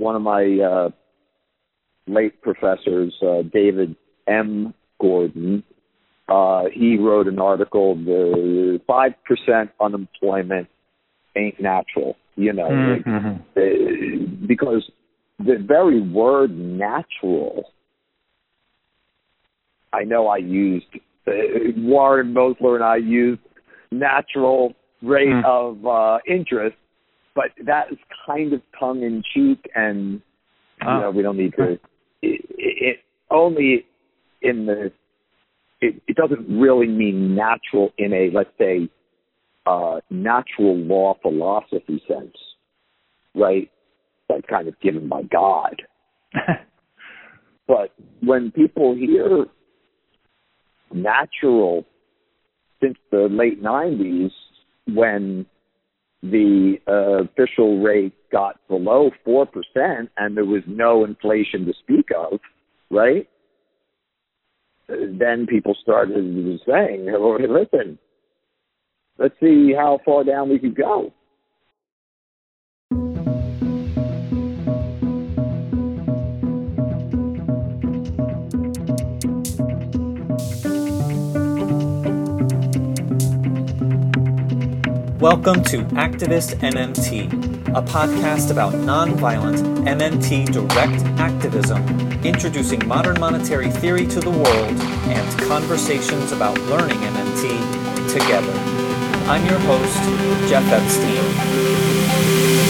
one of my uh, late professors, uh, David M. Gordon, uh, he wrote an article, the 5% unemployment ain't natural, you know, Mm-hmm. uh, because the very word natural, I know I used, uh, Warren Mosler and I used natural rate Mm. of uh, interest, but that is kind of tongue in cheek and you Ah. know, we don't need to. It, it only in the. It, it doesn't really mean natural in a let's say uh, natural law philosophy sense, right? That's kind of given by God. But when people hear natural since the late 90s, when the uh, official rate got below 4% and there was no inflation to speak of, right? Then people started saying, listen, let's see how far down we could go. Welcome to Activist MMT, a podcast about nonviolent MMT direct activism, introducing modern monetary theory to the world and conversations about learning MMT together. I'm your host, Jeff Epstein.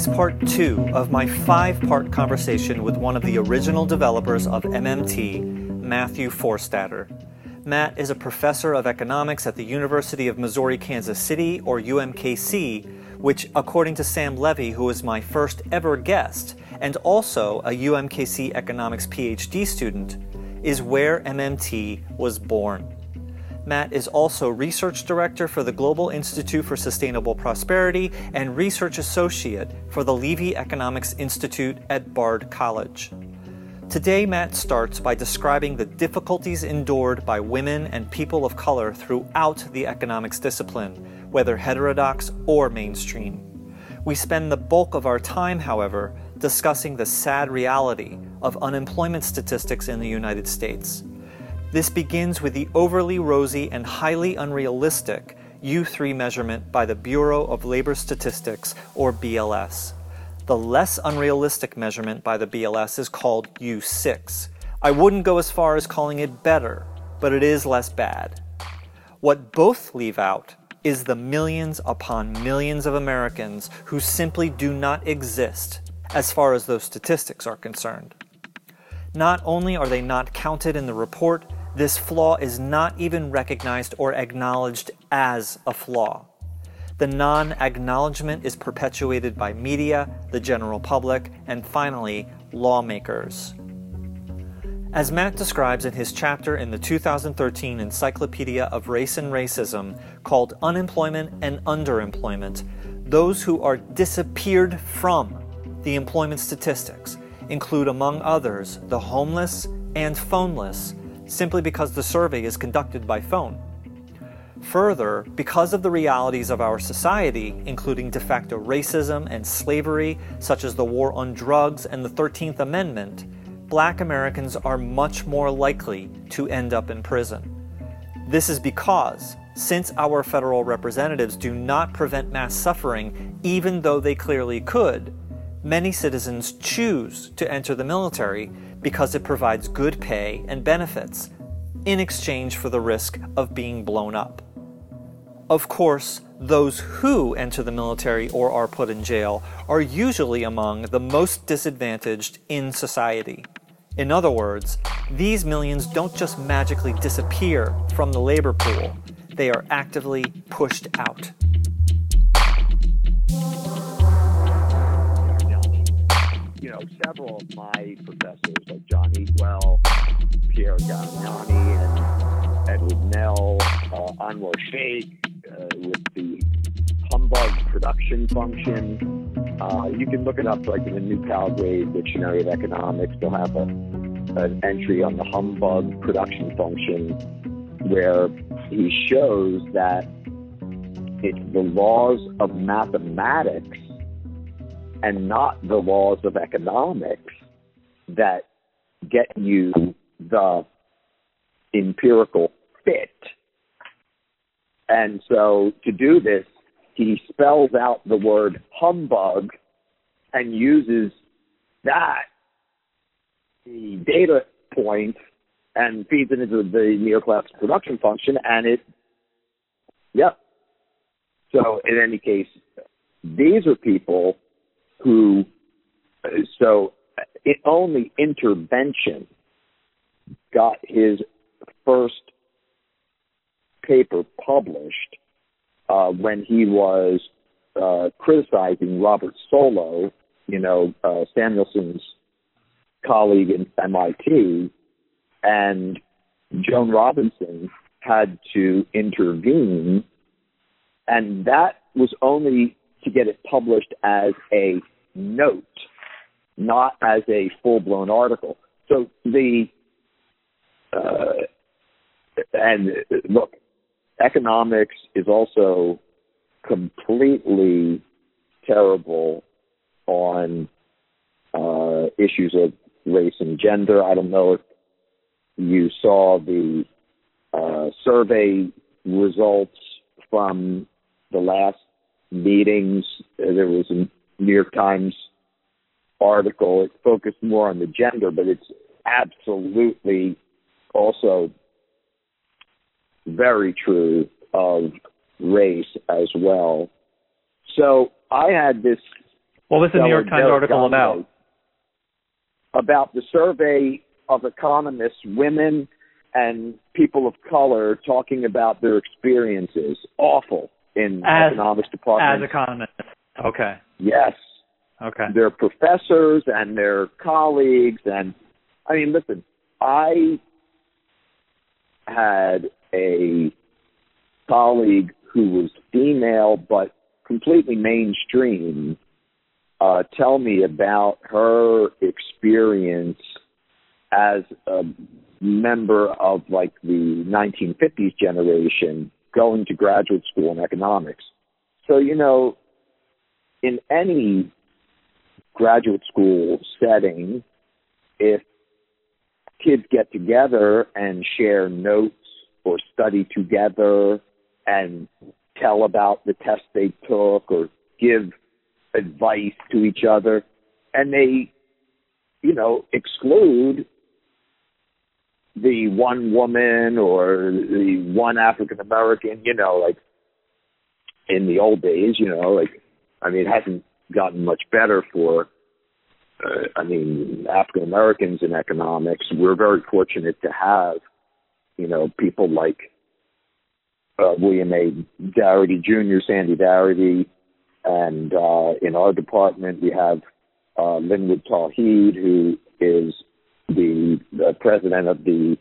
Is part two of my five part conversation with one of the original developers of MMT, Matthew Forstater. Matt is a professor of economics at the University of Missouri Kansas City, or UMKC, which, according to Sam Levey, who was my first ever guest, and also a UMKC economics PhD student, is where MMT was born. Matt is also research director for the Global Institute for Sustainable Prosperity and research associate for the Levy Economics Institute at Bard College. Today, Matt starts by describing the difficulties endured by women and people of color throughout the economics discipline, whether heterodox or mainstream. We spend the bulk of our time, however, discussing the sad reality of unemployment statistics in the United States. This begins with the overly rosy and highly unrealistic U3 measurement by the Bureau of Labor Statistics, or BLS. The less unrealistic measurement by the BLS is called U6. I wouldn't go as far as calling it better, but it is less bad. What both leave out is the millions upon millions of Americans who simply do not exist as far as those statistics are concerned. Not only are they not counted in the report, this flaw is not even recognized or acknowledged as a flaw. The non acknowledgement is perpetuated by media, the general public, and finally, lawmakers. As Matt describes in his chapter in the 2013 Encyclopedia of Race and Racism called Unemployment and Underemployment, those who are disappeared from the employment statistics include, among others, the homeless and phoneless, simply because the survey is conducted by phone. Further, because of the realities of our society, including de facto racism and slavery, such as the war on drugs and the 13th Amendment, black Americans are much more likely to end up in prison. This is because, since our federal representatives do not prevent mass suffering, even though they clearly could, many citizens choose to enter the military because it provides good pay and benefits in exchange for the risk of being blown up. Of course, those who enter the military or are put in jail are usually among the most disadvantaged in society. In other words, these millions don't just magically disappear from the labor pool, they are actively pushed out. You know, several of my professors, like John Eatwell, Pierre Garegnani, and Edward Nell, uh, Anwar Shaikh, uh, with the humbug production function. Uh, you can look it up like in the New Palgrave Dictionary of Economics. They'll have a, an entry on the humbug production function where he shows that it's the laws of mathematics and not the laws of economics that get you the empirical fit. And so to do this, he spells out the word humbug and uses that the data point and feeds it into the neoclassical production function and it yep so in any case these are people who so it only intervention got his first paper published uh, when he was uh, criticizing Robert Solow, you know, uh, Samuelson's colleague in MIT, and Joan Robinson had to intervene, and that was only to get it published as a note, not as a full blown article. So the uh, and look, economics is also completely terrible on uh, issues of race and gender. I don't know if you saw the uh, survey results from the last meetings. There was a New York Times article. It focused more on the gender, but it's absolutely also very true of race as well. So I had this. What was the New York Times article about? About the survey of economists, women and people of color, talking about their experiences. Awful in as, economics department. As economists. Okay. Yes. Okay. Their professors and their colleagues, and I mean, listen, I had a colleague who was female but completely mainstream uh, tell me about her experience as a member of like the 1950s generation going to graduate school in economics. So, you know, in any graduate school setting, if kids get together and share notes or study together and tell about the test they took or give advice to each other and they you know exclude the one woman or the one african american you know like in the old days you know like i mean it hasn't gotten much better for uh, I mean, African Americans in economics, we're very fortunate to have, you know, people like uh, William A. Darity Jr., Sandy Darity, and uh, in our department we have uh, Linwood Tauheed, who is the, the president of the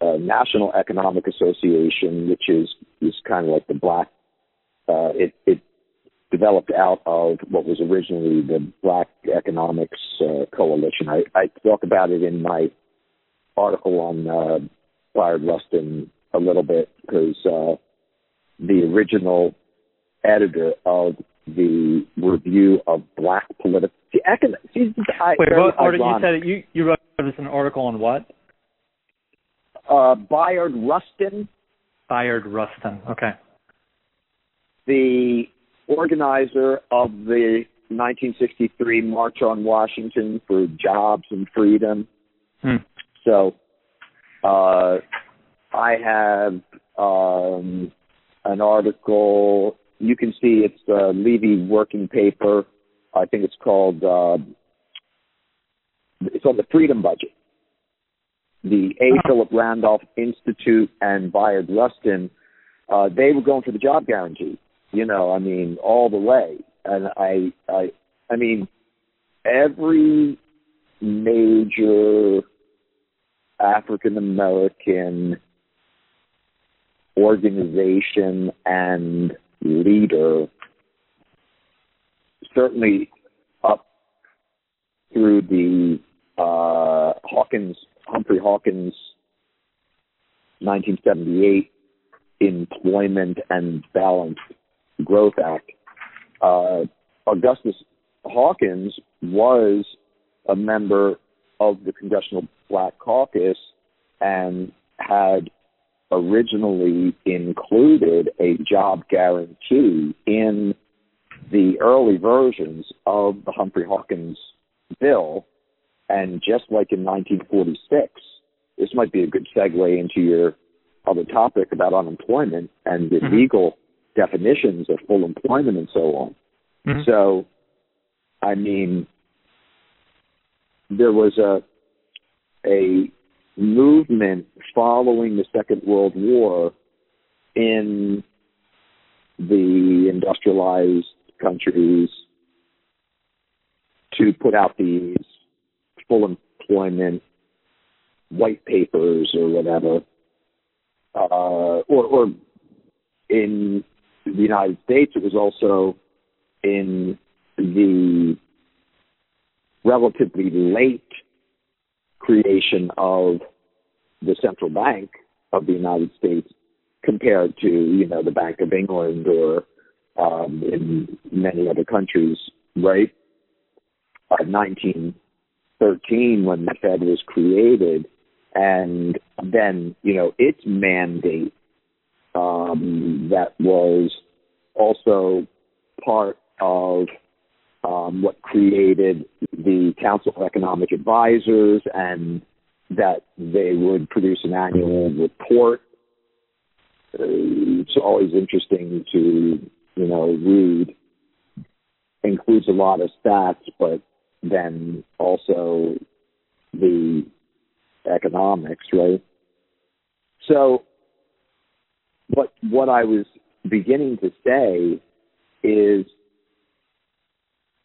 uh, National Economic Association, which is is kind of like the black. Uh, it it developed out of what was originally the Black Economics uh, Coalition. I, I talk about it in my article on uh, Bayard Rustin a little bit because uh, the original editor of the review of black political. See, econ- see, I, Wait, what article? You said it, you you wrote this an article on what? Uh, Bayard Rustin. Bayard Rustin. Okay. The organizer of the 1963 March on Washington for Jobs and Freedom. Hmm. So uh, I have um, an article. You can see it's a Levy working paper. I think it's called. Uh, it's on the Freedom Budget. The A. Uh-huh. Philip Randolph Institute and Bayard Rustin, uh, they were going for the job guarantee you know, I mean, all the way. And I, I, I mean, every major African American organization and leader, certainly up through the uh, Hawkins, Humphrey Hawkins 1978 Employment and Balanced Growth Act. Uh, Augustus Hawkins was a member of the Congressional Black Caucus and had originally included a job guarantee in the early versions of the Humphrey Hawkins bill. And just like in 1946, this might be a good segue into your other topic about unemployment and the mm-hmm. legal definitions of full employment and so on. Mm-hmm. So, I mean, there was a a movement following the Second World War in the industrialized countries to put out these full employment white papers or whatever, uh, or, or in the United States, it was also in the relatively late creation of the central bank of the United States compared to, you know, the Bank of England or um, in many other countries, right? Uh, 1913, when the Fed was created, and then, you know, its mandate um, that was also part of um, what created the Council of Economic Advisors and that they would produce an annual report. Uh, it's always interesting to, you know, read. Includes a lot of stats, but then also the economics, right? So what what I was beginning to say is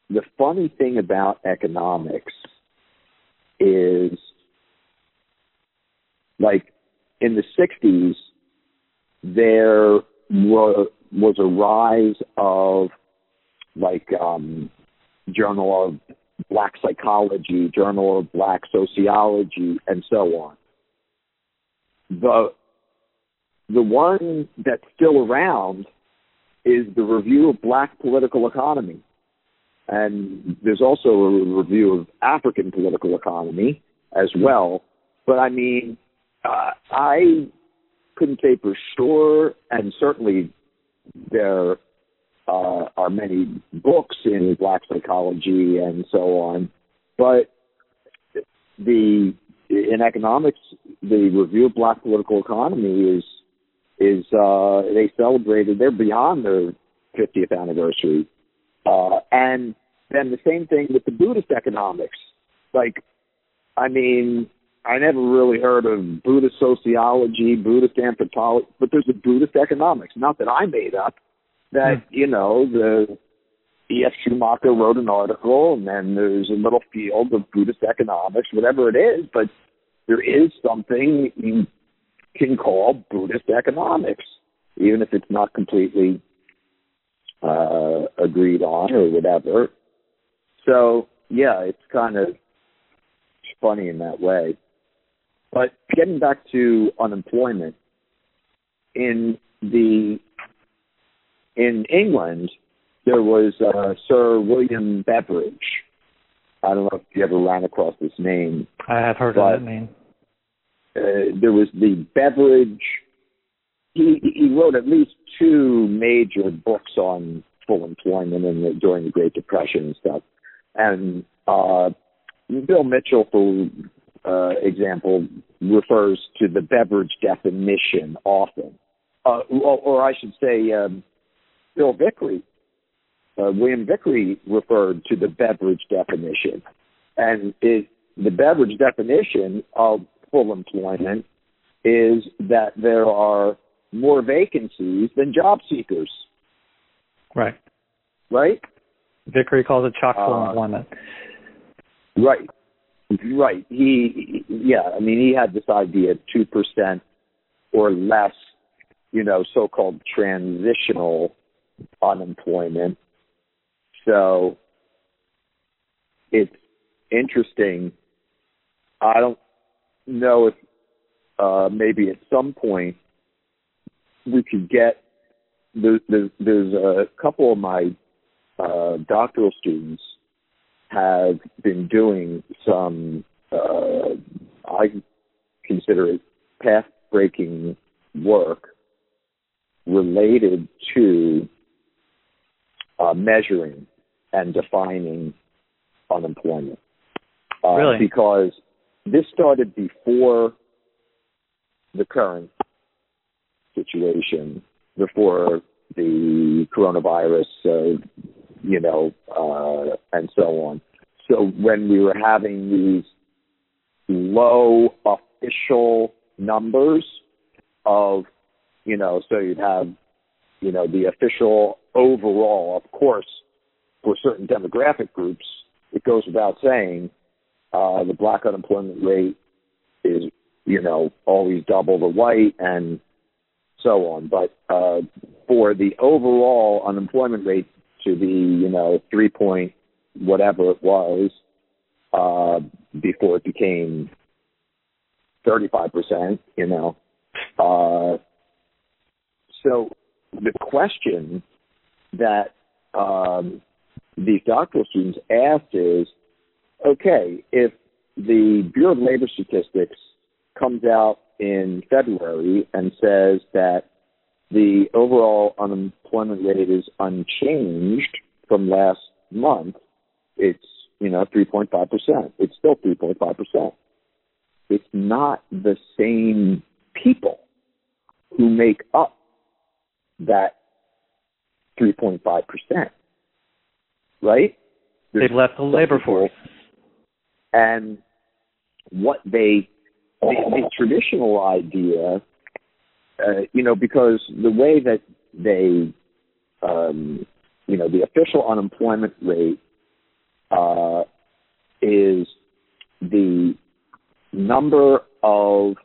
the funny thing about economics is like in the 60s there was, was a rise of like um, journal of black psychology journal of black sociology and so on. The the one that's still around is the review of black political economy and there's also a review of African political economy as well. But I mean, uh, I couldn't say for sure, and certainly there uh, are many books in black psychology and so on. But the in economics, the review of black political economy is is uh, they celebrated. They're beyond their 50th anniversary uh, and then the same thing with the Buddhist economics. Like, I mean, I never really heard of Buddhist sociology, Buddhist anthropology, but there's a Buddhist economics. Not that I made up. That hmm. you know the E.F. Schumacher wrote an article, and then there's a little field of Buddhist economics, whatever it is. But there is something you can call Buddhist economics, even if it's not completely uh, agreed on or whatever. So yeah, it's kind of funny in that way. But getting back to unemployment in the in England, there was uh, Sir William Beveridge. I don't know if you ever ran across this name. I have heard of that name. Uh, there was the Beveridge he he wrote at least two major books on full employment the, during the Great Depression and stuff. And uh, Bill Mitchell, for uh, example, refers to the Beveridge definition often, uh, or, or, I should say, um, Bill Vickrey, uh, William Vickrey referred to the Beveridge definition, and it, the Beveridge definition of full employment is that there are more vacancies than job seekers. Right. Right? Vickrey calls it chock full uh, employment. Right. Right. He, yeah, I mean, he had this idea of 2% or less, you know, so called transitional unemployment. So it's interesting. I don't know if uh, maybe at some point we could get there, there, there's a couple of my uh, doctoral students have been doing some uh, I consider it path breaking work related to uh, measuring and defining unemployment. Uh, really? Because this started before the current situation, before the coronavirus, uh, you know, uh, and so on. So when we were having these low official numbers of, you know, so you'd have, you know, the official overall, of course, for certain demographic groups, it goes without saying, uh, the black unemployment rate is, you know, always double the white and so on. But uh, for the overall unemployment rate to be, you know, three point whatever it was uh, before it became 35%, you know. Uh, so the question that um, these doctoral students asked is, okay, if the Bureau of Labor Statistics comes out in February and says that the overall unemployment rate is unchanged from last month, it's, you know, 3.5%. It's still 3.5%. It's not the same people who make up that 3.5%. Right? There's They've left the labor force. And what they, the, the traditional idea, uh, you know, because the way that they, um, you know, the official unemployment rate uh, is the number of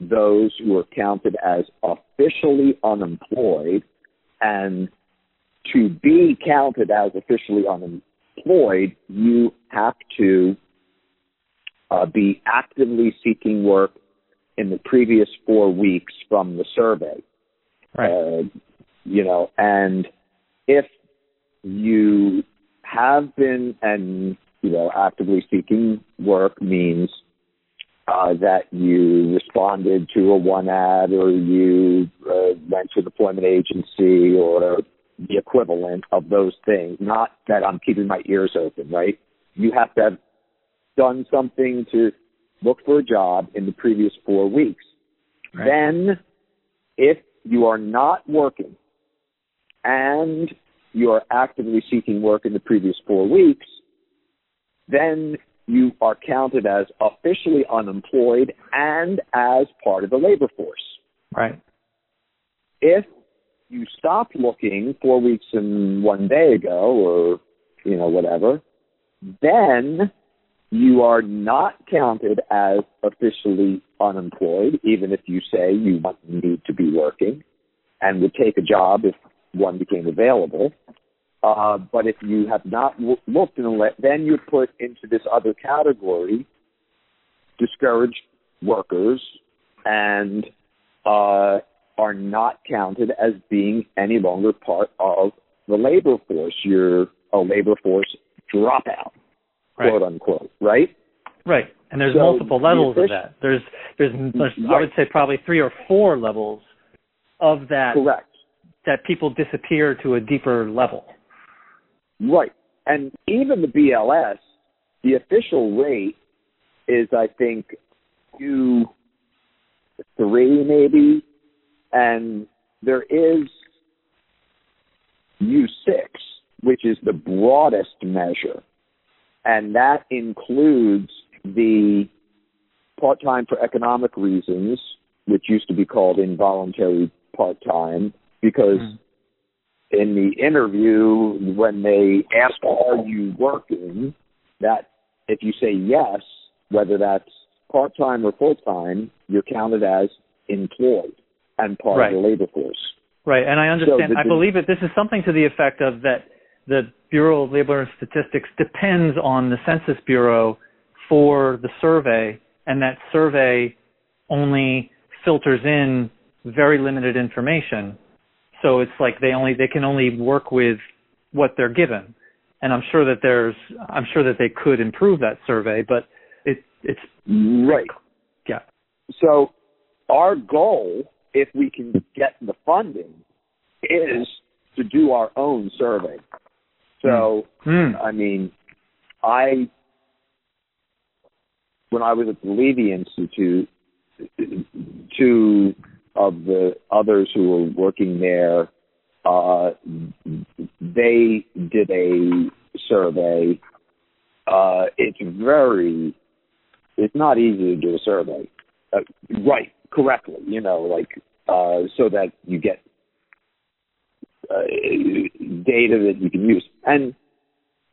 those who are counted as officially unemployed and to be counted as officially unemployed, you have to uh, be actively seeking work in the previous four weeks from the survey. Right. Uh, you know, and if you have been and you know actively seeking work means uh, that you responded to a one ad or you uh, went to the employment agency or the equivalent of those things. Not that I'm keeping my ears open, right? You have to have done something to look for a job in the previous four weeks. Right. Then, if you are not working and you are actively seeking work in the previous four weeks, then you are counted as officially unemployed and as part of the labor force. Right. If you stopped looking four weeks and one day ago or, you know, whatever, then you are not counted as officially unemployed, even if you say you need to be working and would take a job if one became available. Uh, but if you have not w- looked then you're put into this other category, discouraged workers, and uh, are not counted as being any longer part of the labor force. You're a labor force dropout, right. quote unquote, right? Right, and there's so multiple levels of that. There's, there's, there's right. I would say probably three or four levels of that. Correct. That people disappear to a deeper level. Right. And even the BLS, the official rate is, I think, two, three maybe, and there is U6, which is the broadest measure, and that includes the part-time for economic reasons, which used to be called involuntary part-time, because mm in the interview when they ask, "Are you working?" That if you say yes, whether that's part time or full time, you're counted as employed and part right. of the labor force. Right, and I understand. So the, I believe that this is something to the effect of that the Bureau of Labor and Statistics depends on the Census Bureau for the survey, and that survey only filters in very limited information. So it's like they only they can only work with what they're given. And I'm sure that there's I'm sure that they could improve that survey, but it it's right. Yeah. So our goal, if we can get the funding, is to do our own survey. So mm. I mean, I when I was at the Levy Institute, two of the others who were working there, uh, they did a survey. Uh, it's very, it's not easy to do a survey, uh, right, correctly, you know, like, uh, so that you get uh, data that you can use. And,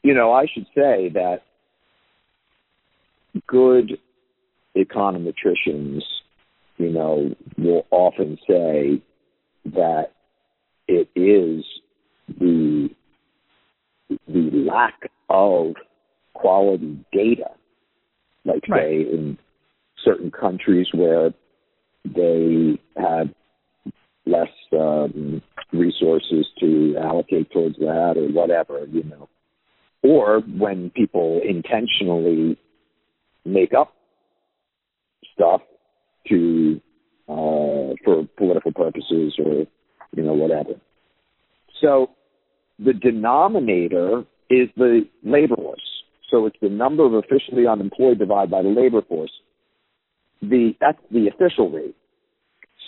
you know, I should say that good econometricians you know, will often say that it is the the lack of quality data, like right. say in certain countries where they have less um, resources to allocate towards that or whatever, you know, or when people intentionally make up stuff to uh, for political purposes or you know whatever. So the denominator is the labor force. So it's the number of officially unemployed divided by the labor force. The that's the official rate.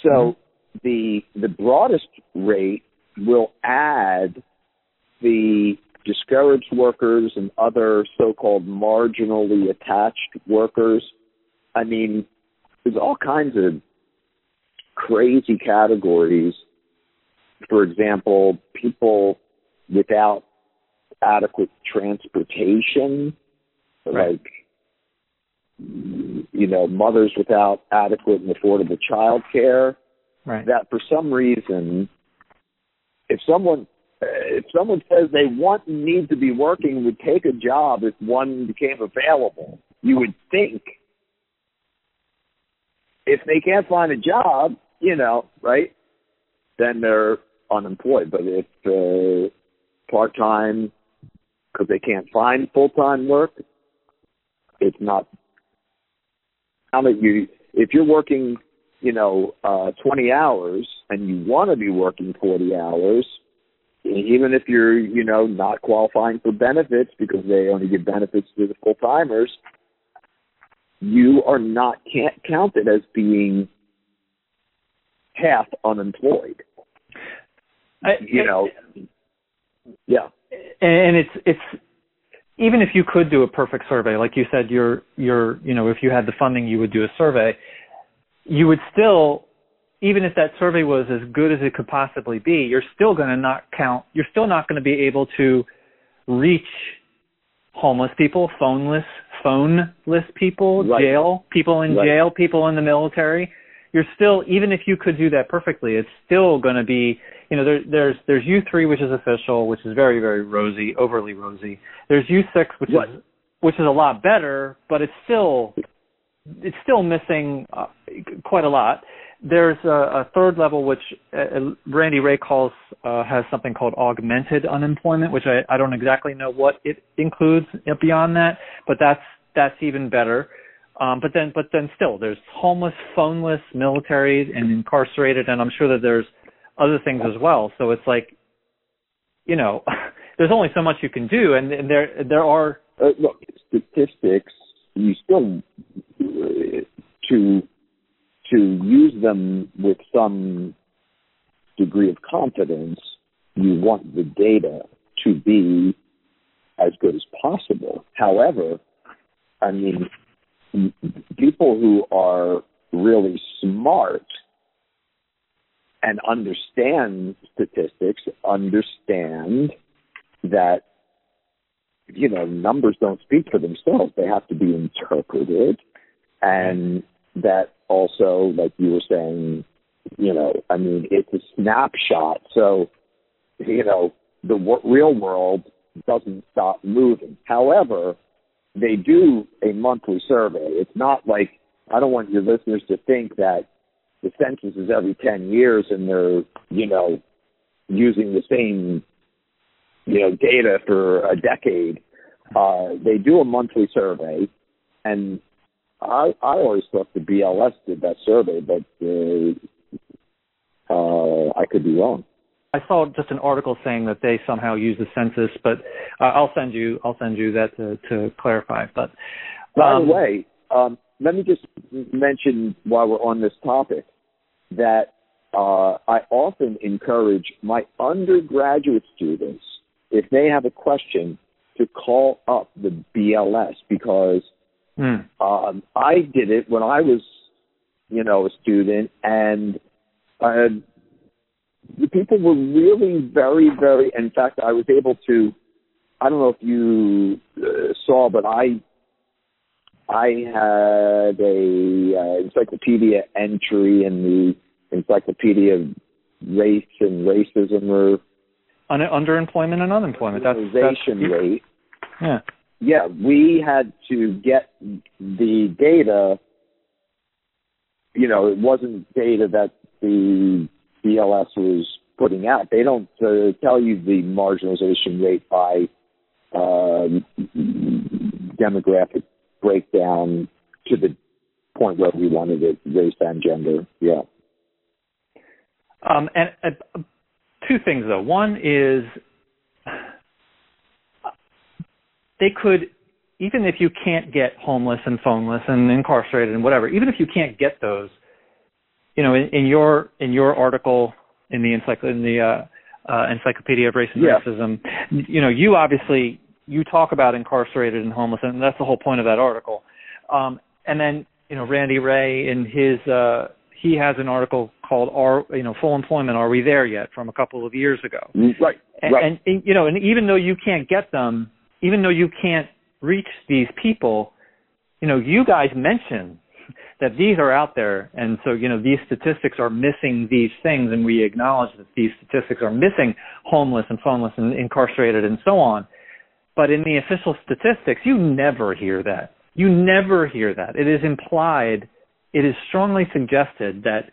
So mm-hmm. The the broadest rate will add the discouraged workers and other so-called marginally attached workers. I mean, there's all kinds of crazy categories. For example, people without adequate transportation, right. like you know, mothers without adequate and affordable child care. Right. That for some reason, if someone if someone says they want and need to be working would take a job if one became available, you would think if they can't find a job, you know, right, then they're unemployed. But if uh, part time, because they can't find full time work, it's not. How that you, if you're working, you know, uh, 20 hours and you want to be working 40 hours, even if you're, you know, not qualifying for benefits because they only give benefits to the full timers, you are not can't counted as being half unemployed. I, you know, yeah. And it's it's even if you could do a perfect survey, like you said, you're you're you know if you had the funding, you would do a survey. You would still, even if that survey was as good as it could possibly be, you're still going to not count. You're still not going to be able to reach homeless people, phoneless, phoneless people, right. jail, people in right. jail, people in the military. You're still, even if you could do that perfectly, it's still going to be, you know, there, there's there's U3, which is official, which is very very rosy, overly rosy. There's U6, which right. is which is a lot better, but it's still it's still missing uh, quite a lot there's a, a, third level which uh, Randy Wray calls uh, has something called augmented unemployment, which I, I don't exactly know what it includes beyond that, but that's that's even better. Um, but then, but then still, there's homeless, phoneless, military, and incarcerated, and I'm sure that there's other things as well. So it's like, you know, there's only so much you can do, and, and there there are uh, look statistics. You still to to use them with some degree of confidence, you want the data to be as good as possible. However, I mean, people who are really smart and understand statistics understand that you know, numbers don't speak for themselves. They have to be interpreted. And that also, like you were saying, you know, I mean, it's a snapshot. So, you know, the w- real world doesn't stop moving. However, they do a monthly survey. It's not like, I don't want your listeners to think that the census is every 10 years and they're, you know, using the same, you know, data for a decade. Uh, they do a monthly survey and I, I always thought the BLS did that survey, but uh, uh, I could be wrong. I saw just an article saying that they somehow use the census, but uh, I'll send you I'll send you that to, to clarify. But um, by the um, way, um, let me just mention while we're on this topic that uh, I often encourage my undergraduate students if they have a question to call up the BLS because mm. um, I did it when I was, you know, a student, and uh, the people were really very, very. In fact, I was able to. I don't know if you uh, saw, but I I had a uh, encyclopedia entry in the Encyclopedia of Race and Racism or Un- underemployment and unemployment. That's, that's rate. Yeah. Yeah, we had to get the data. You know, it wasn't data that the BLS was putting out. They don't uh, tell you the marginalization rate by uh, demographic breakdown to the point where we wanted it, race and gender. Yeah. Um, and uh, two things though. One is they could, even if you can't get homeless and phoneless and incarcerated and whatever, even if you can't get those, you know, in, in your in your article in the encycl- in the uh, uh, Encyclopedia of Race and yeah. Racism, you know, you obviously you talk about incarcerated and homeless, and that's the whole point of that article. Um, and then you know, Randy Wray in his uh, he has an article called "Are you know Full Employment? Are we there yet?" from a couple of years ago. Mm, right. And, right. and, and you know, and even though you can't get them, even though you can't reach these people, you know, you guys mention that these are out there. And so you know these statistics are missing these things and we acknowledge that these statistics are missing homeless and phoneless and incarcerated and so on. But in the official statistics you never hear that. You never hear that. It is implied it is strongly suggested that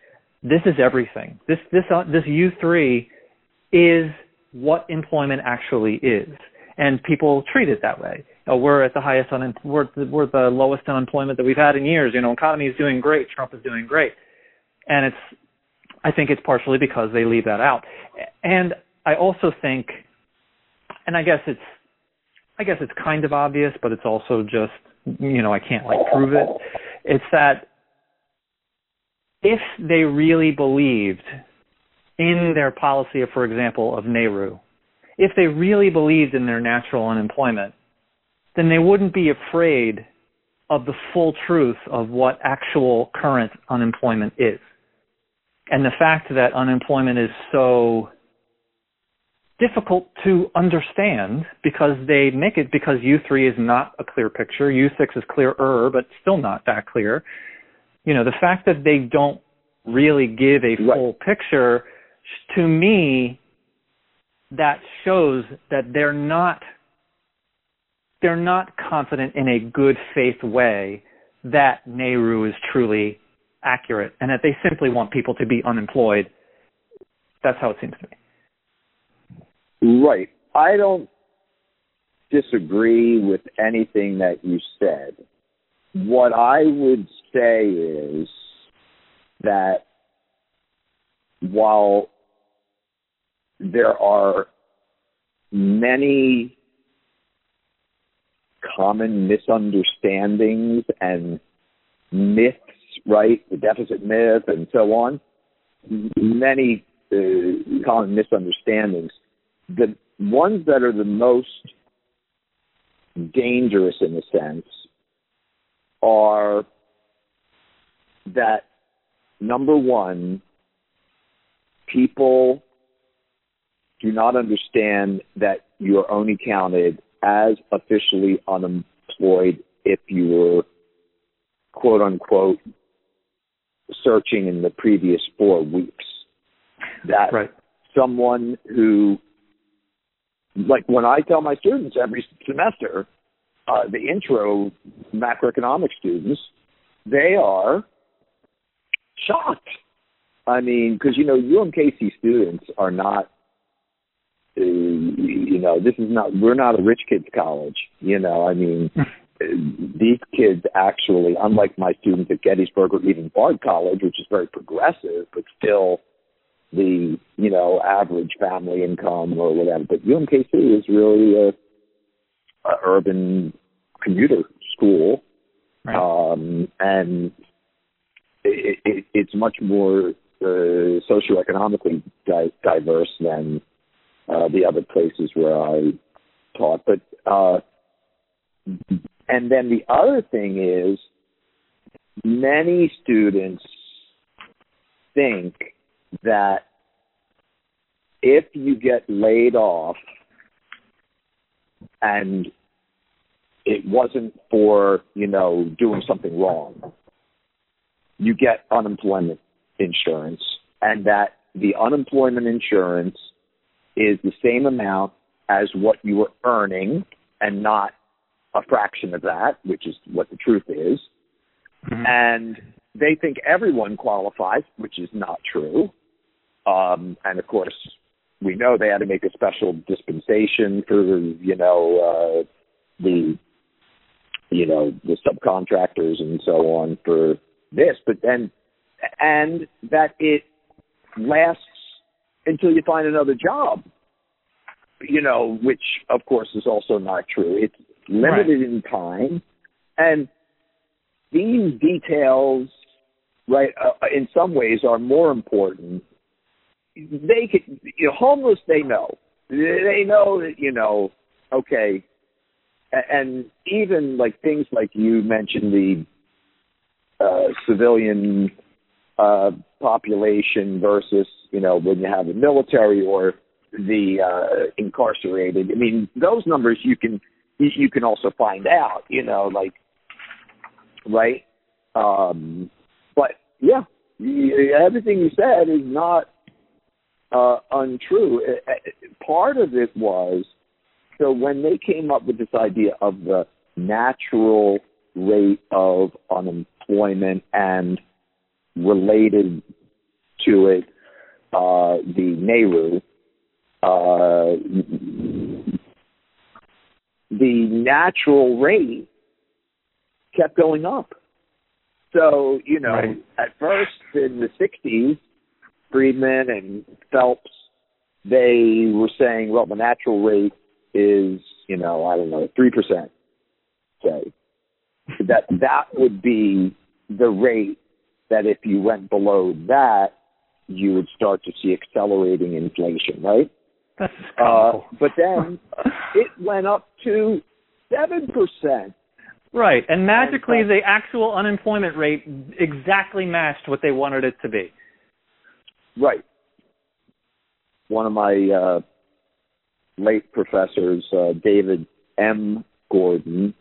this is everything. This this uh, this u3 is what employment actually is and people treat it that way oh, we're at the highest un- we're, we're the lowest unemployment that we've had in years. You know, economy is doing great. Trump is doing great, and it's I think it's partially because they leave that out. And I also think, and I guess it's I guess it's kind of obvious, but it's also just you know I can't like prove it. It's that if they really believed in their policy, of, for example, of NAIRU, if they really believed in their natural unemployment, then they wouldn't be afraid of the full truth of what actual current unemployment is. And the fact that unemployment is so difficult to understand because they make it because U3 is not a clear picture. U6 is clearer, but still not that clear. You know, the fact that they don't really give a full right. picture, to me, that shows that they're not they're not confident in a good faith way that NAIRU is truly accurate and that they simply want people to be unemployed. That's how it seems to me. Right. I don't disagree with anything that you said. What I would say is that while there are many common misunderstandings and myths, right? The deficit myth and so on. Many uh, common misunderstandings. The ones that are the most dangerous in a sense are that number one, people do not understand that you are only counted as officially unemployed if you were quote unquote searching in the previous four weeks. That right. someone who, like when I tell my students every semester, uh, the intro macroeconomic students, they are shocked. I mean, because you know, UMKC students are not you know, this is not, we're not a rich kids college, you know, I mean, these kids actually, unlike my students at Gettysburg or even Bard College, which is very progressive, but still the, you know, average family income or whatever, but UMKC is really a, a urban commuter school. Right. Um, and it, it, it's much more uh, socioeconomically di- diverse than uh, the other places where I taught. But uh, and then the other thing is, many students think that if you get laid off and it wasn't for you know doing something wrong, you get unemployment insurance, and that the unemployment insurance is the same amount as what you were earning and not a fraction of that, which is what the truth is. Mm-hmm. And they think everyone qualifies, which is not true. Um, and of course, we know they had to make a special dispensation for you know uh, the you know the subcontractors and so on for this, but then and that it lasts until you find another job. You know, which of course is also not true. It's limited right. in time, and these details, right, uh, in some ways are more important. They could, you know, homeless. They know. They know that you know. Okay, and even like things like you mentioned the uh, civilian uh, population versus you know when you have the military or the uh, incarcerated. I mean, those numbers you can you can also find out. You know, like right. Um, but yeah, everything you said is not uh, untrue. Part of it was so when they came up with this idea of the natural rate of unemployment and related to it uh, the NAIRU, uh, the natural rate kept going up. So, you know, right. at first in the 60s, Friedman and Phelps, they were saying, well, the natural rate is, you know, I don't know, 3%, say. That that would be the rate that if you went below that, you would start to see accelerating inflation, right? That's uh, but then it went up to seven percent. Right, and magically the actual unemployment rate exactly matched what they wanted it to be. Right. One of my uh, late professors, uh, David M. Gordon,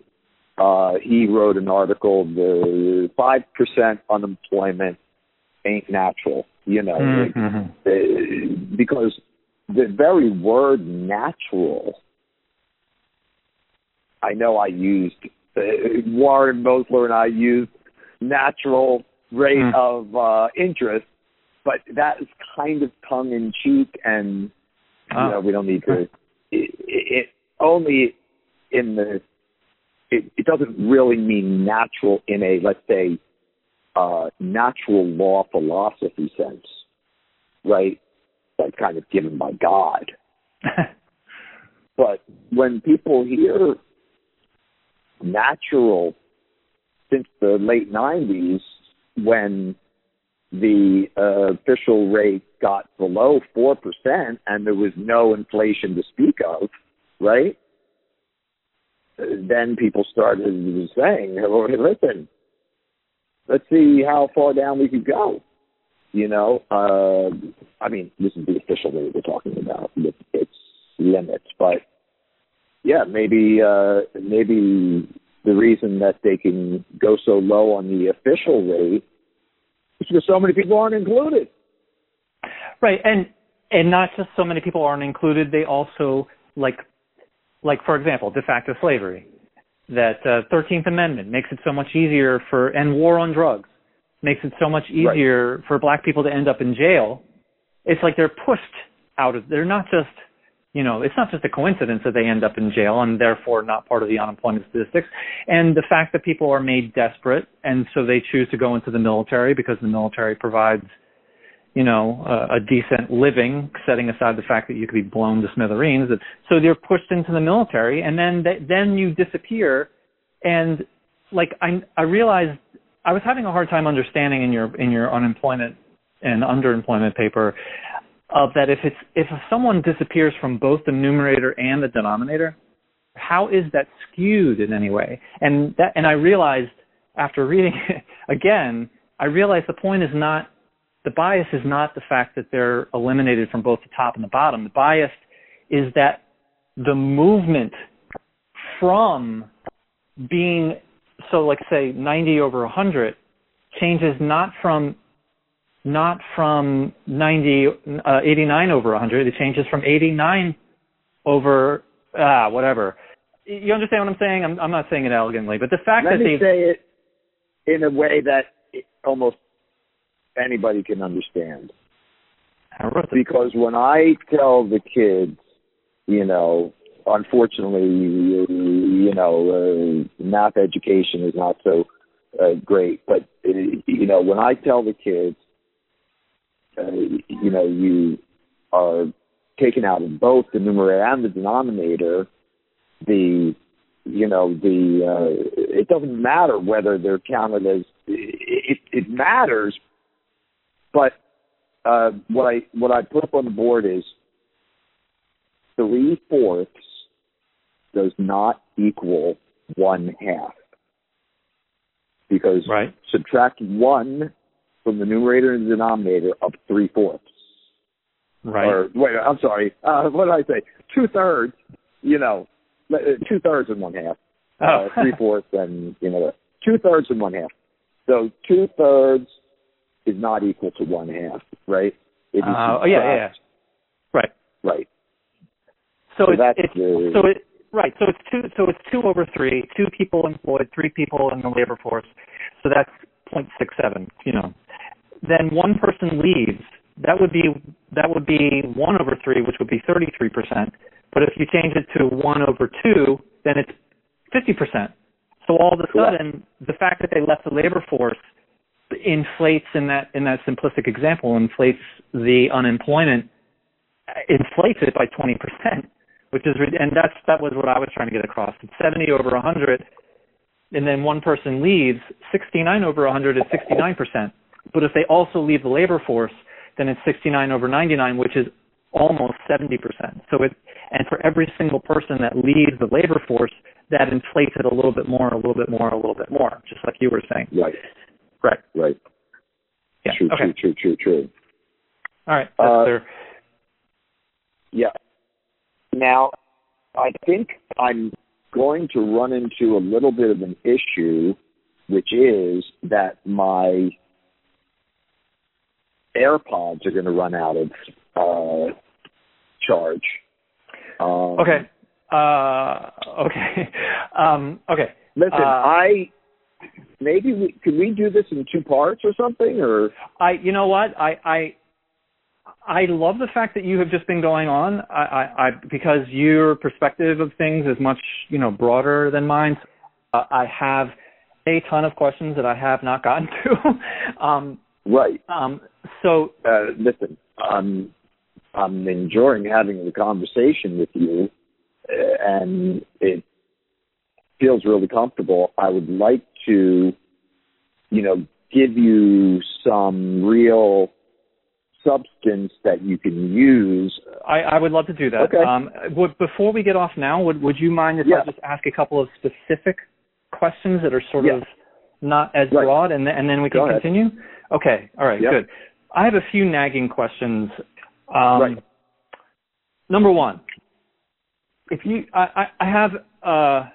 uh, he wrote an article, the 5% unemployment ain't natural, you know, mm-hmm. uh, because the very word natural, I know I used, uh, Warren Mosler and I used natural rate mm. of uh, interest, but that is kind of tongue in cheek and, you oh. know, we don't need to, it, it only in the, it, it doesn't really mean natural in a, let's say, uh, natural law philosophy sense, right? Like kind of given by God. but when people hear natural since the late 90s, when the uh, official rate got below 4% and there was no inflation to speak of, right? Then people started saying, listen, let's see how far down we could go. You know, uh, I mean, this is the official rate we're talking about with its limits, but yeah, maybe uh, maybe the reason that they can go so low on the official rate is because so many people aren't included. Right, and and not just so many people aren't included. They also like like for example, de facto slavery. That uh, Thirteenth Amendment makes it so much easier for and war on drugs makes it so much easier right. for black people to end up in jail. It's like they're pushed out of. They're not just you know, it's not just a coincidence that they end up in jail and therefore not part of the unemployment statistics. And the fact that people are made desperate and so they choose to go into the military because the military provides, you know, a, a decent living, setting aside the fact that you could be blown to smithereens. So they're pushed into the military and then then you disappear. And like I I realized I was having a hard time understanding in your in your unemployment and underemployment paper of that if it's if someone disappears from both the numerator and the denominator, how is that skewed in any way? And that and I realized after reading it again, I realized the point is not the bias is not the fact that they're eliminated from both the top and the bottom. The bias is that the movement from being so like say 90 over 100 changes not from not from 90, uh, 89 over 100. It changes from 89 over, ah, whatever. You understand what I'm saying? I'm, I'm not saying it elegantly, but the fact Let that they say it in a way that almost anybody can understand. Because when I tell the kids, you know, unfortunately, you know, uh, math education is not so uh, great, but you know, when I tell the kids uh, you know, you are taken out of both the numerator and the denominator, the you know the uh, it doesn't matter whether they're counted as it, it matters, but uh, what I what I put up on the board is three fourths does not equal one half because right. subtract one from the numerator and the denominator of three fourths. Right. Or wait, I'm sorry. Uh, what did I say? Two thirds. You know, uh, two thirds and one half. Oh. Uh, three fourths and you know, two thirds and one half. So two thirds is not equal to one half, right? Uh, oh yeah, yeah, yeah. Right. Right. So, so it's, it's the, so it right. So it's two. So it's two over three. Two people employed, three people in the labor force. So that's 0.67. You know, then one person leaves, that would be that would be one over three, which would be 33 percent. But if you change it to one over two, then it's 50 percent. So all of a sudden, the fact that they left the labor force inflates in that in that simplistic example inflates the unemployment inflates it by 20 percent, which is and that's that was what I was trying to get across. It's 70 over 100, and then one person leaves. 69 over 100 is 69 percent. But if they also leave the labor force, then it's 69 over 99, which is almost 70%. So it, and for every single person that leaves the labor force, that inflates it a little bit more, a little bit more, a little bit more, just like you were saying. Right. Right. Right. Yeah. True, okay. true, true, true, true. All right. That's uh, clear. Yeah. Now, I think I'm going to run into a little bit of an issue, which is that my AirPods are going to run out of uh, charge. Um, okay. Uh, okay. Um, okay. Listen, uh, I maybe we could we do this in two parts or something or I you know what I I I love the fact that you have just been going on I, I, I because your perspective of things is much you know broader than mine. Uh, I have a ton of questions that I have not gotten to. um, Right. Um, so uh, listen, I'm I'm enjoying having the conversation with you, uh, and it feels really comfortable. I would like to, you know, give you some real substance that you can use. I, I would love to do that. Okay. Um, would, before we get off now, would would you mind if yeah. I just ask a couple of specific questions that are sort yeah. of not as right. broad, and and then we can continue? Okay. All right. Yep. Good. I have a few nagging questions. Um, right. Number one, if you, I, I have, uh,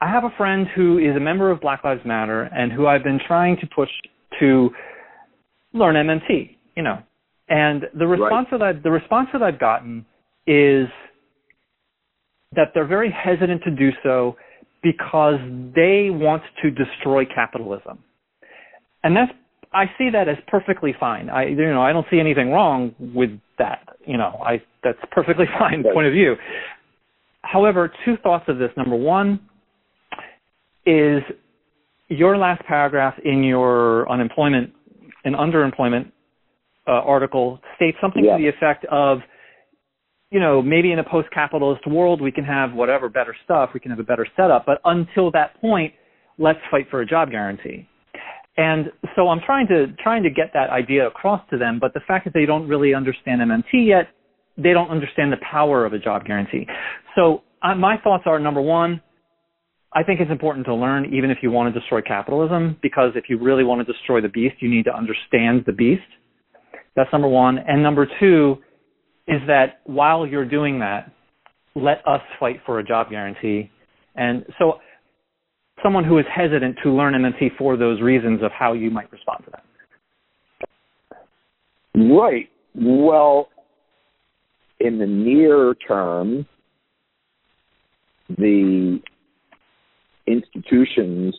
I have a friend who is a member of Black Lives Matter and who I've been trying to push to learn MMT. You know, and the response right. that I've, the response that I've gotten is that they're very hesitant to do so because they want to destroy capitalism. And that's I see that as perfectly fine. I you know, I don't see anything wrong with that. You know, I that's perfectly fine right. point of view. However, two thoughts of this. Number one is your last paragraph in your unemployment and underemployment uh, article states something yeah. to the effect of you know, maybe in a post-capitalist world, we can have whatever better stuff, we can have a better setup, but until that point, let's fight for a job guarantee. And so I'm trying to trying to get that idea across to them, but the fact that they don't really understand MMT yet, they don't understand the power of a job guarantee. So uh, my thoughts are number one, I think it's important to learn even if you want to destroy capitalism, because if you really want to destroy the beast, you need to understand the beast. That's number one. And number two, is that while you're doing that, let us fight for a job guarantee. And so someone who is hesitant to learn MMT for those reasons of how you might respond to that. Right. Well, in the near term, the institutions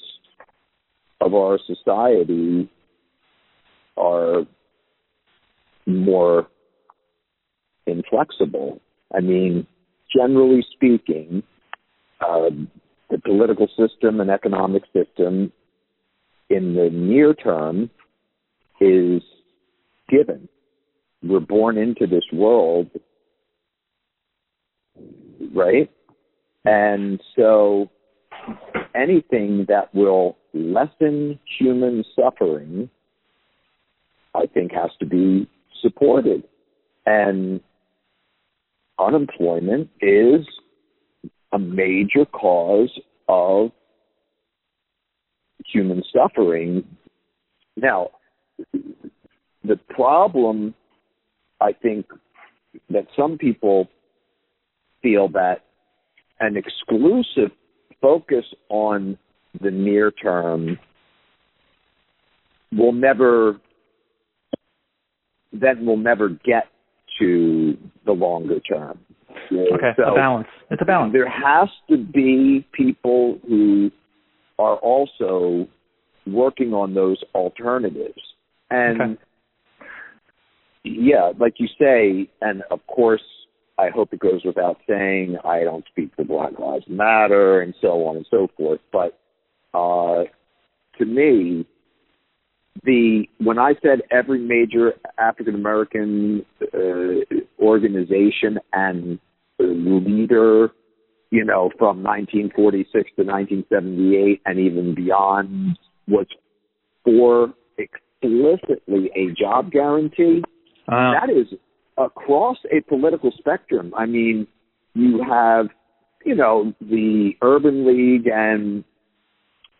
of our society are more inflexible. I mean, generally speaking, uh, the political system and economic system in the near term is given. We're born into this world, right? And so anything that will lessen human suffering, I think, has to be supported. And unemployment is a major cause of human suffering. Now, the problem, I think, that some people feel that an exclusive focus on the near term will never, then we'll never get to the longer term. Okay, so a balance. It's a balance. There has to be people who are also working on those alternatives. And okay. yeah, like you say, and of course, I hope it goes without saying, I don't speak for Black Lives Matter and so on and so forth. But uh, to me, the when I said every major African American uh, organization and leader, you know, from 1946 to 1978 and even beyond was for explicitly a job guarantee. Uh, that is across a political spectrum. I mean, you have, you know, the Urban League and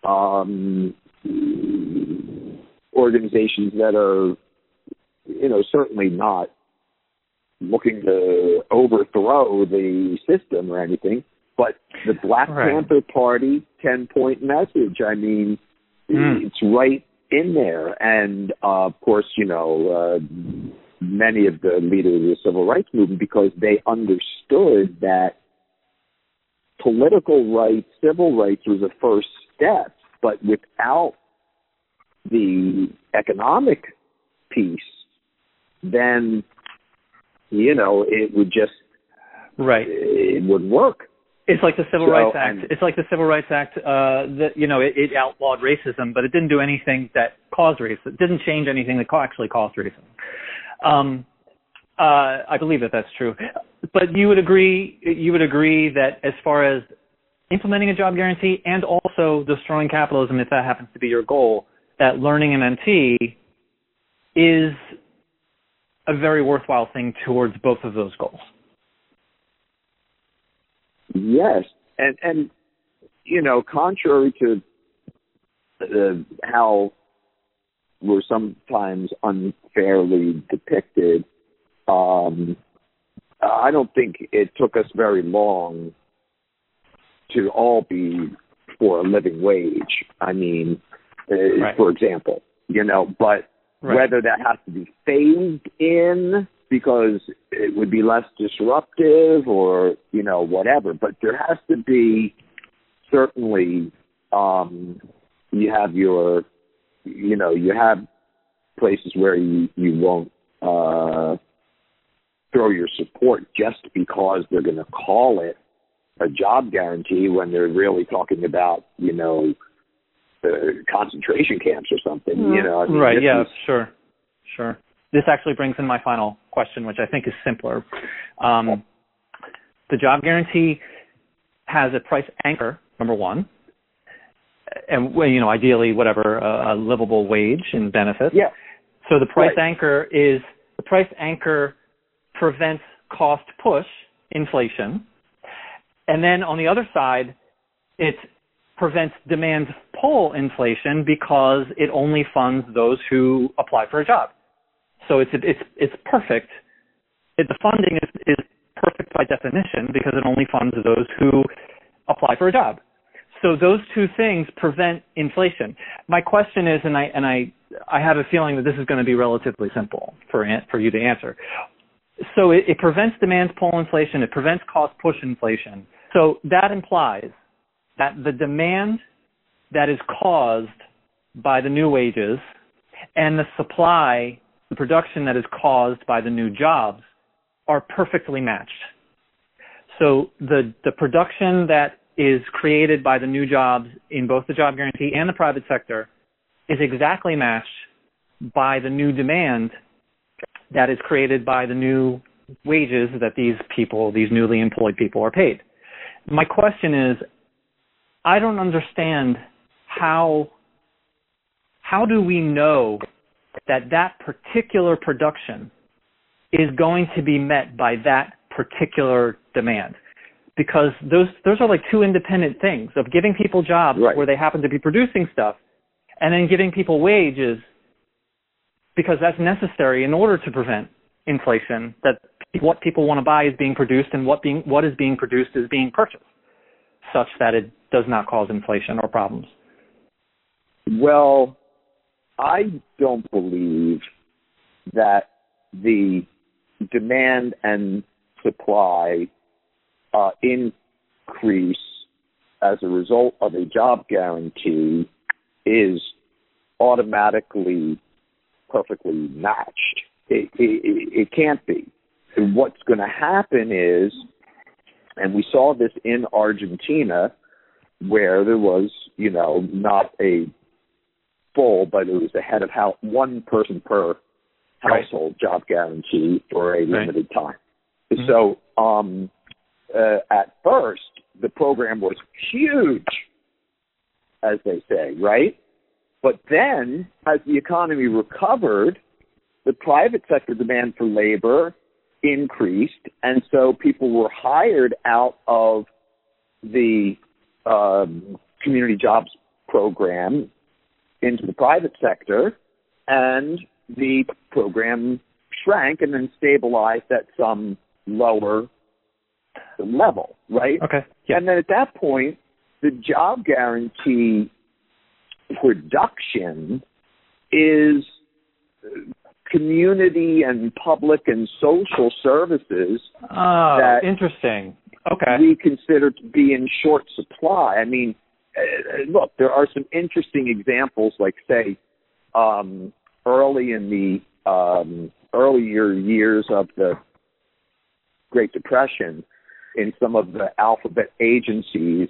um, organizations that are, you know, certainly not looking to overthrow the system or anything, but the Black right. Panther Party 10 point message, I mean, mm. it's right in there. And uh, of course, you know, uh, many of the leaders of the civil rights movement, because they understood that political rights, civil rights was a first step, but without the economic piece, then you know it would just right it wouldn't work. It's like the Civil so, Rights Act. it's like the Civil Rights Act uh, that you know it, it, outlawed racism, but it didn't do anything that caused racism. It didn't change anything that actually caused racism. Um, uh, I believe that that's true. But you would agree you would agree that as far as implementing a job guarantee and also destroying capitalism, if that happens to be your goal, that learning MMT is a very worthwhile thing towards both of those goals. Yes, and and you know, contrary to uh, how we're sometimes unfairly depicted, um, I don't think it took us very long to all be for a living wage. I mean, uh, right. for example, you know, but right. whether that has to be phased in because it would be less disruptive or, you know, whatever, but there has to be certainly um you have your you know, you have places where you you won't uh throw your support just because they're going to call it a job guarantee when they're really talking about, you know, uh, concentration camps or something. Mm-hmm. You know, I mean, right? Yeah, is... sure, sure. This actually brings in my final question, which I think is simpler. Um, the job guarantee has a price anchor, number one, and you know, ideally, whatever a, a livable wage and benefits. Yeah. So the price right. anchor is the price anchor prevents cost push inflation. And then on the other side, it prevents demand pull inflation because it only funds those who apply for a job. So it's it's it's perfect. It, the funding is, is perfect by definition because it only funds those who apply for a job. So those two things prevent inflation. My question is, and I and I I have a feeling that this is going to be relatively simple for for you to answer so it, it prevents demand pull inflation. It prevents cost push inflation. So that implies that the demand that is caused by the new wages and the supply, the production that is caused by the new jobs are perfectly matched. So the, the production that is created by the new jobs in both the job guarantee and the private sector is exactly matched by the new demand that is created by the new wages that these people, these newly employed people are paid. My question is, I don't understand how, how do we know that that particular production is going to be met by that particular demand? Because those, those are like two independent things of giving people jobs right. where they happen to be producing stuff and then giving people wages because that's necessary in order to prevent inflation that what people want to buy is being produced and what being what is being produced is being purchased such that it does not cause inflation or problems well i don't believe that the demand and supply uh, increase as a result of a job guarantee is automatically perfectly matched. It, it, it can't be. And what's going to happen is, and we saw this in Argentina, where there was, you know, not a full, but it was a head of house, one person per household right. job guarantee for a limited right. time. Mm-hmm. So, um, uh, at first, the program was huge, as they say, right? But then, as the economy recovered, the private sector demand for labor increased, and so people were hired out of the um, community jobs program into the private sector, and the program shrank and then stabilized at some lower level, right? Okay. Yeah. And then at that point, the job guarantee production is community and public and social services oh, that interesting. Okay. We consider to be in short supply. I mean, uh, look, there are some interesting examples, like say, um, early in the um, earlier years of the Great Depression, in some of the alphabet agencies,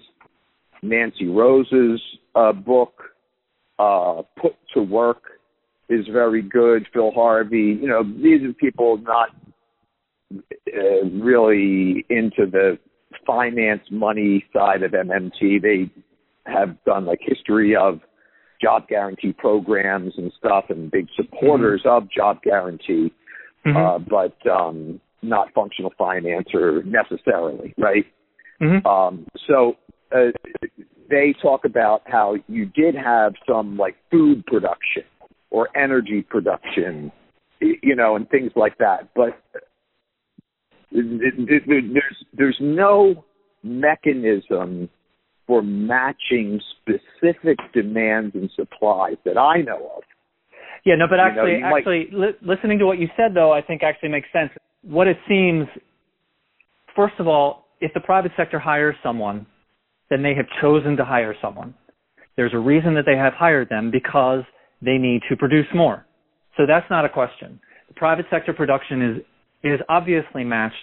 Nancy Rose's uh, book uh, Put to Work is very good. Phil Harvey, you know, these are people not uh, really into the finance money side of MMT. They have done like history of job guarantee programs and stuff and big supporters mm-hmm. of job guarantee, mm-hmm. uh, but um, not functional finance or necessarily, right? Mm-hmm. Um, so uh, they talk about how you did have some like food production or energy production, you know, and things like that. But there's there's no mechanism for matching specific demands and supplies that I know of. Yeah, no, but actually, you know, actually, might... li- listening to what you said, though, I think actually makes sense. What it seems, first of all, if the private sector hires someone, then they have chosen to hire someone. There's a reason that they have hired them because they need to produce more. So that's not a question. The private sector production is is obviously matched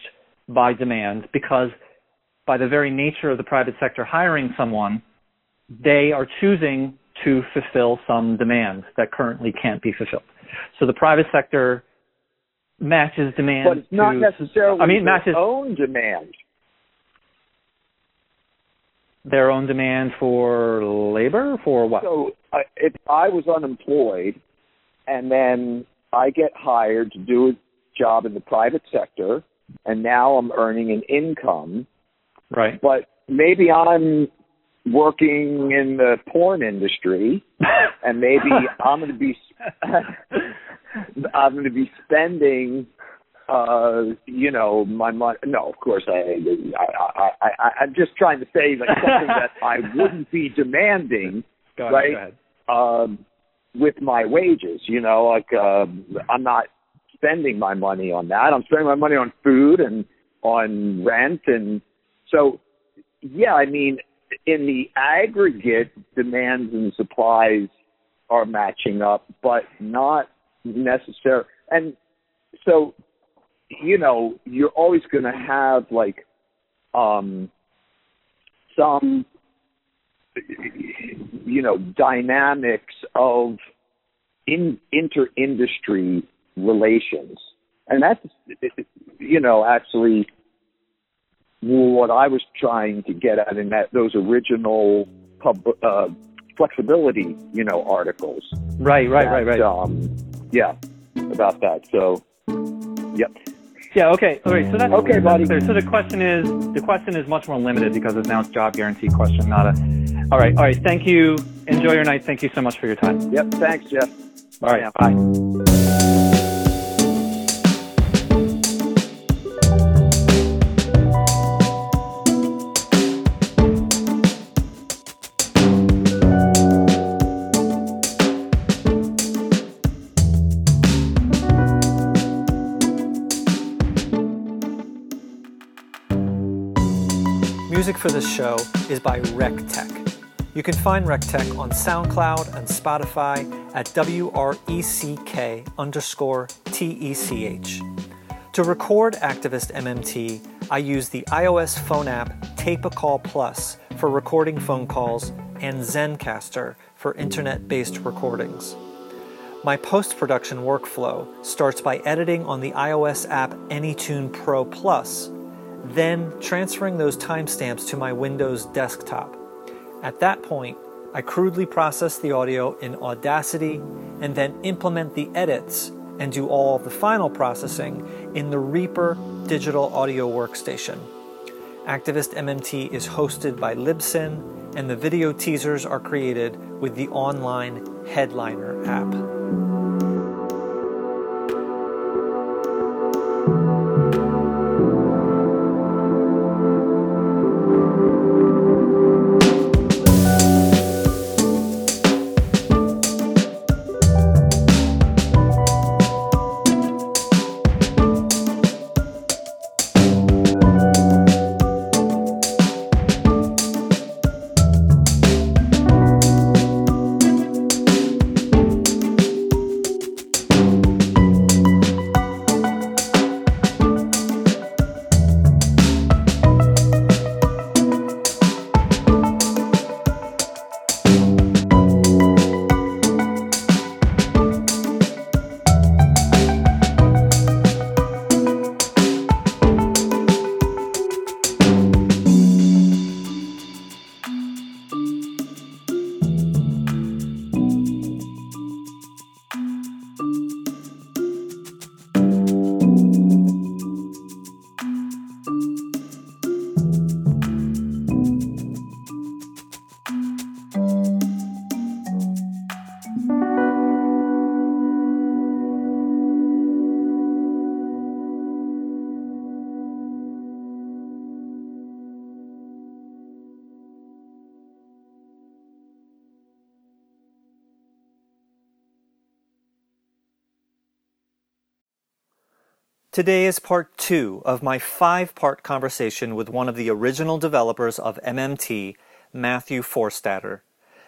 by demand because by the very nature of the private sector hiring someone, they are choosing to fulfill some demand that currently can't be fulfilled. So the private sector matches demand. But it's not to, necessarily I mean, matches, own demand. Their own demand for labor? For what? So uh, if I was unemployed and then I get hired to do a job in the private sector and now I'm earning an income. Right. But maybe I'm working in the porn industry and maybe I'm going to be I'm going to be spending uh you know my money. No of course I, I i i i'm just trying to say like something that i wouldn't be demanding go right um with my wages you know like uh i'm not spending my money on that. I'm spending my money on food and on rent and so yeah i mean in the aggregate demands and supplies are matching up but not necessary and so you know, you're always going to have like um, some, you know, dynamics of in inter-industry relations, and that's, you know, actually what I was trying to get at in that those original pub, uh, flexibility, you know, articles. Right, right, that, right, right. Um, yeah, about that. So, yep. Yeah. Okay. All right. So that's okay, buddy. So the question is the question is much more limited because it's now a job guarantee question, not a. All right. All right. Thank you. Enjoy your night. Thank you so much for your time. Yep. Thanks, Jeff. All right. Bye. Music for this show is by WreckTech. You can find WreckTech on SoundCloud and Spotify at W-R-E-C-K underscore T-E-C-H. To record Activist MMT, I use the iOS phone app Tape a Call Plus for recording phone calls and Zencastr for internet based recordings. My post production workflow starts by editing on the iOS app AnyTune Pro Plus then transferring those timestamps to my Windows desktop. At that point, I crudely process the audio in Audacity and then implement the edits and do all the final processing in the Reaper digital audio workstation. Activist MMT is hosted by Libsyn, and the video teasers are created with the online Headliner app. Today is part two of my five part conversation with one of the original developers of MMT, Matthew Forstater.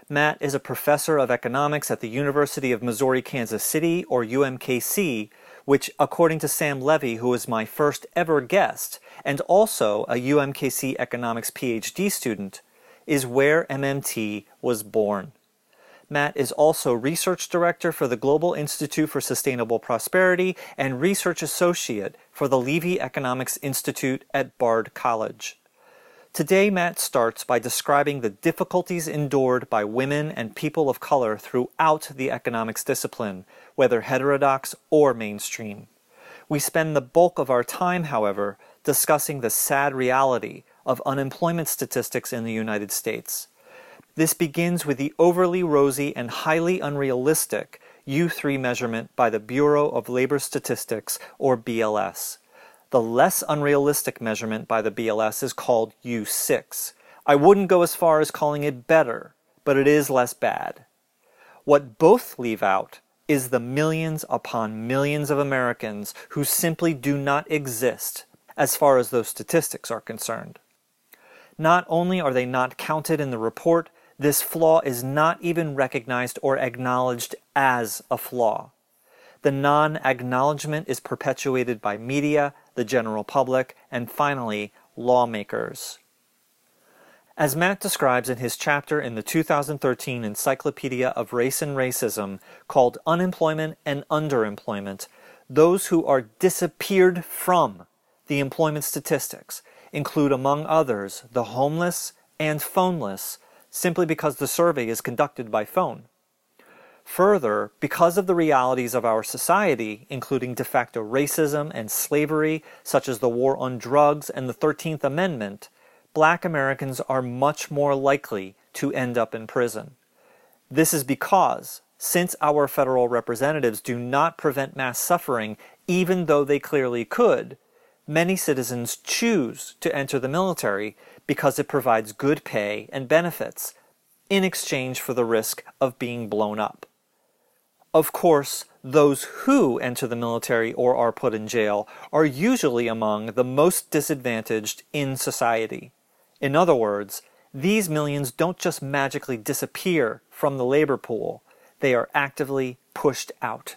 Matt is a professor of economics at the University of Missouri Kansas City, or UMKC, which, according to Sam Levey, who was my first ever guest, and also a UMKC economics PhD student, is where MMT was born. Matt is also Research Director for the Global Institute for Sustainable Prosperity and Research Associate for the Levy Economics Institute at Bard College. Today, Matt starts by describing the difficulties endured by women and people of color throughout the economics discipline, whether heterodox or mainstream. We spend the bulk of our time, however, discussing the sad reality of unemployment statistics in the United States. This begins with the overly rosy and highly unrealistic U3 measurement by the Bureau of Labor Statistics, or BLS. The less unrealistic measurement by the BLS is called U6. I wouldn't go as far as calling it better, but it is less bad. What both leave out is the millions upon millions of Americans who simply do not exist as far as those statistics are concerned. Not only are they not counted in the report, this flaw is not even recognized or acknowledged as a flaw. The non acknowledgement is perpetuated by media, the general public, and finally, lawmakers. As Matt describes in his chapter in the 2013 Encyclopedia of Race and Racism called Unemployment and Underemployment, those who are disappeared from the employment statistics include, among others, the homeless and phoneless, simply because the survey is conducted by phone. Further, because of the realities of our society, including de facto racism and slavery, such as the war on drugs and the 13th Amendment, black Americans are much more likely to end up in prison. This is because, since our federal representatives do not prevent mass suffering, even though they clearly could, many citizens choose to enter the military because it provides good pay and benefits in exchange for the risk of being blown up. Of course, those who enter the military or are put in jail are usually among the most disadvantaged in society. In other words, these millions don't just magically disappear from the labor pool, they are actively pushed out.